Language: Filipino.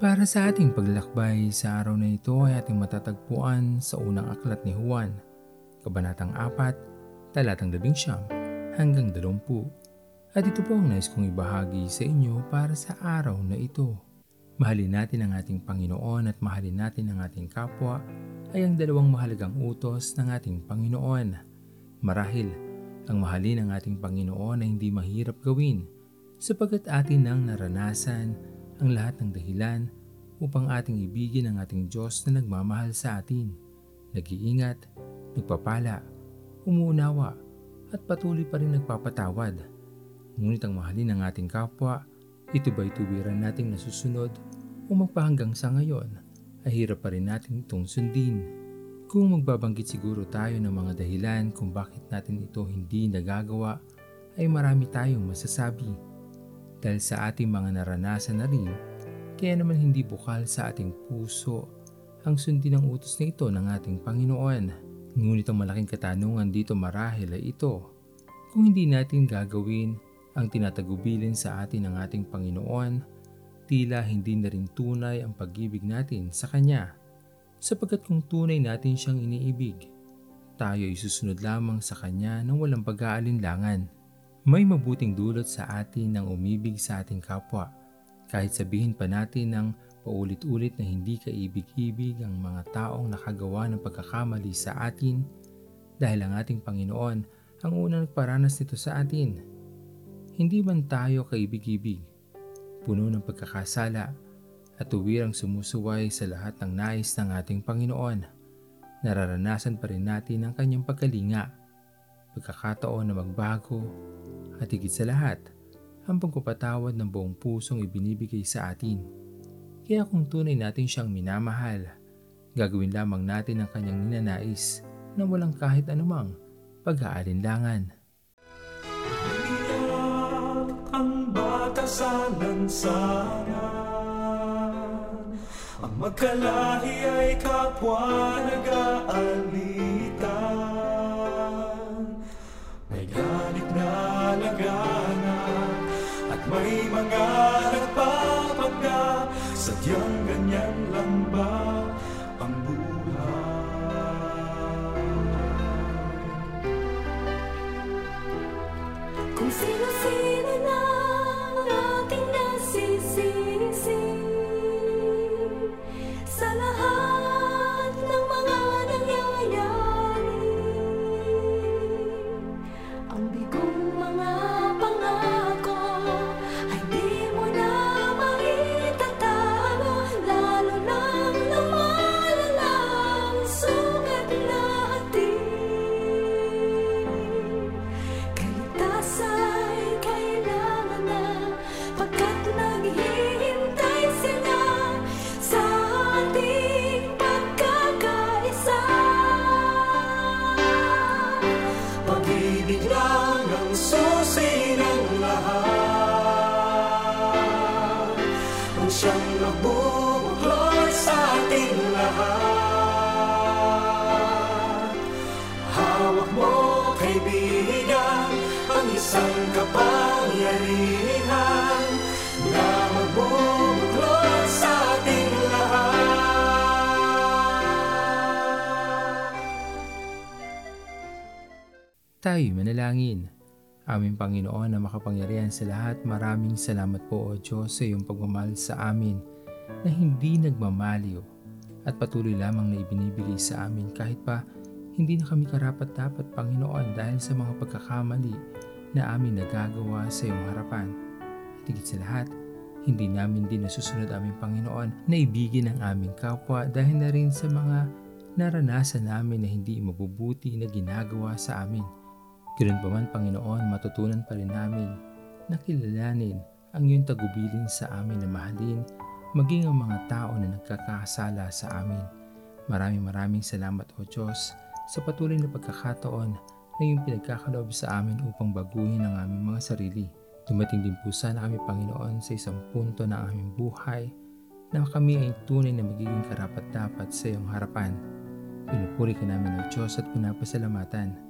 Para sa ating paglalakbay sa araw na ito ay ating matatagpuan sa unang aklat ni Juan, Kabanatang 4, Talatang 11 hanggang 20. At ito po ang nais kong ibahagi sa inyo para sa araw na ito. Mahalin natin ang ating Panginoon at mahalin natin ang ating kapwa ay ang dalawang mahalagang utos ng ating Panginoon. Marahil, ang mahalin ang ating Panginoon ay hindi mahirap gawin sapagkat atin nang naranasan ang lahat ng dahilan upang ating ibigin ang ating Diyos na nagmamahal sa atin, nag-iingat, nagpapala, umuunawa, at patuloy pa rin nagpapatawad. Ngunit ang mahalin ng ating kapwa, ito ba'y tuwiran nating nasusunod o magpahanggang sa ngayon ay hirap pa rin natin itong sundin. Kung magbabanggit siguro tayo ng mga dahilan kung bakit natin ito hindi nagagawa, ay marami tayong masasabi dahil sa ating mga naranasan na rin, kaya naman hindi bukal sa ating puso ang sundin ng utos na ito ng ating Panginoon. Ngunit ang malaking katanungan dito marahil ay ito. Kung hindi natin gagawin ang tinatagubilin sa atin ng ating Panginoon, tila hindi na rin tunay ang pag-ibig natin sa Kanya. Sapagkat kung tunay natin siyang iniibig, tayo ay susunod lamang sa Kanya ng walang pag-aalinlangan. May mabuting dulot sa atin ng umibig sa ating kapwa. Kahit sabihin pa natin ng paulit-ulit na hindi kaibig-ibig ang mga taong nakagawa ng pagkakamali sa atin dahil ang ating Panginoon ang unang nagparanas nito sa atin. Hindi man tayo kaibig-ibig, puno ng pagkakasala at tuwirang sumusuway sa lahat ng nais ng ating Panginoon. Nararanasan pa rin natin ang kanyang pagkalinga, pagkakataon na magbago at higit sa lahat, ang pagpapatawad ng buong pusong ibinibigay sa atin. Kaya kung tunay natin siyang minamahal, gagawin lamang natin ang kanyang ninanais na walang kahit anumang pag-aalinlangan. ang batasanan sana Ang magkalahi ay kapwa nag-aalitan May ganit na laganap At may mga nagpapanggap Sadyang ganyan lang ba ang buhay? Kung sino-sino Pag-ibig lang ang susi ng lahat. Ang siyang nagbubuklod sa ating lahat. Hawak mo, kaibigan, ang isang kapangyarihan Tayo manalangin. Aming Panginoon na makapangyarihan sa lahat, maraming salamat po o Diyos sa iyong pagmamahal sa amin na hindi nagmamaliw at patuloy lamang na ibinibigay sa amin kahit pa hindi na kami karapat-dapat Panginoon dahil sa mga pagkakamali na amin nagagawa sa iyong harapan. At higit sa lahat, hindi namin din nasusunod aming Panginoon na ibigin ang aming kapwa dahil na rin sa mga naranasan namin na hindi mabubuti na ginagawa sa amin. Ganoon pa man Panginoon, matutunan pa rin namin na kilalanin ang iyong tagubilin sa amin na mahalin, maging ang mga tao na nagkakasala sa amin. Maraming maraming salamat o Diyos sa patuloy na pagkakataon na iyong pinagkakaloob sa amin upang baguhin ang aming mga sarili. Dumating din po sana kami Panginoon sa isang punto ng aming buhay na kami ay tunay na magiging karapat-dapat sa iyong harapan. Pinupuri ka namin o Diyos at pinapasalamatan.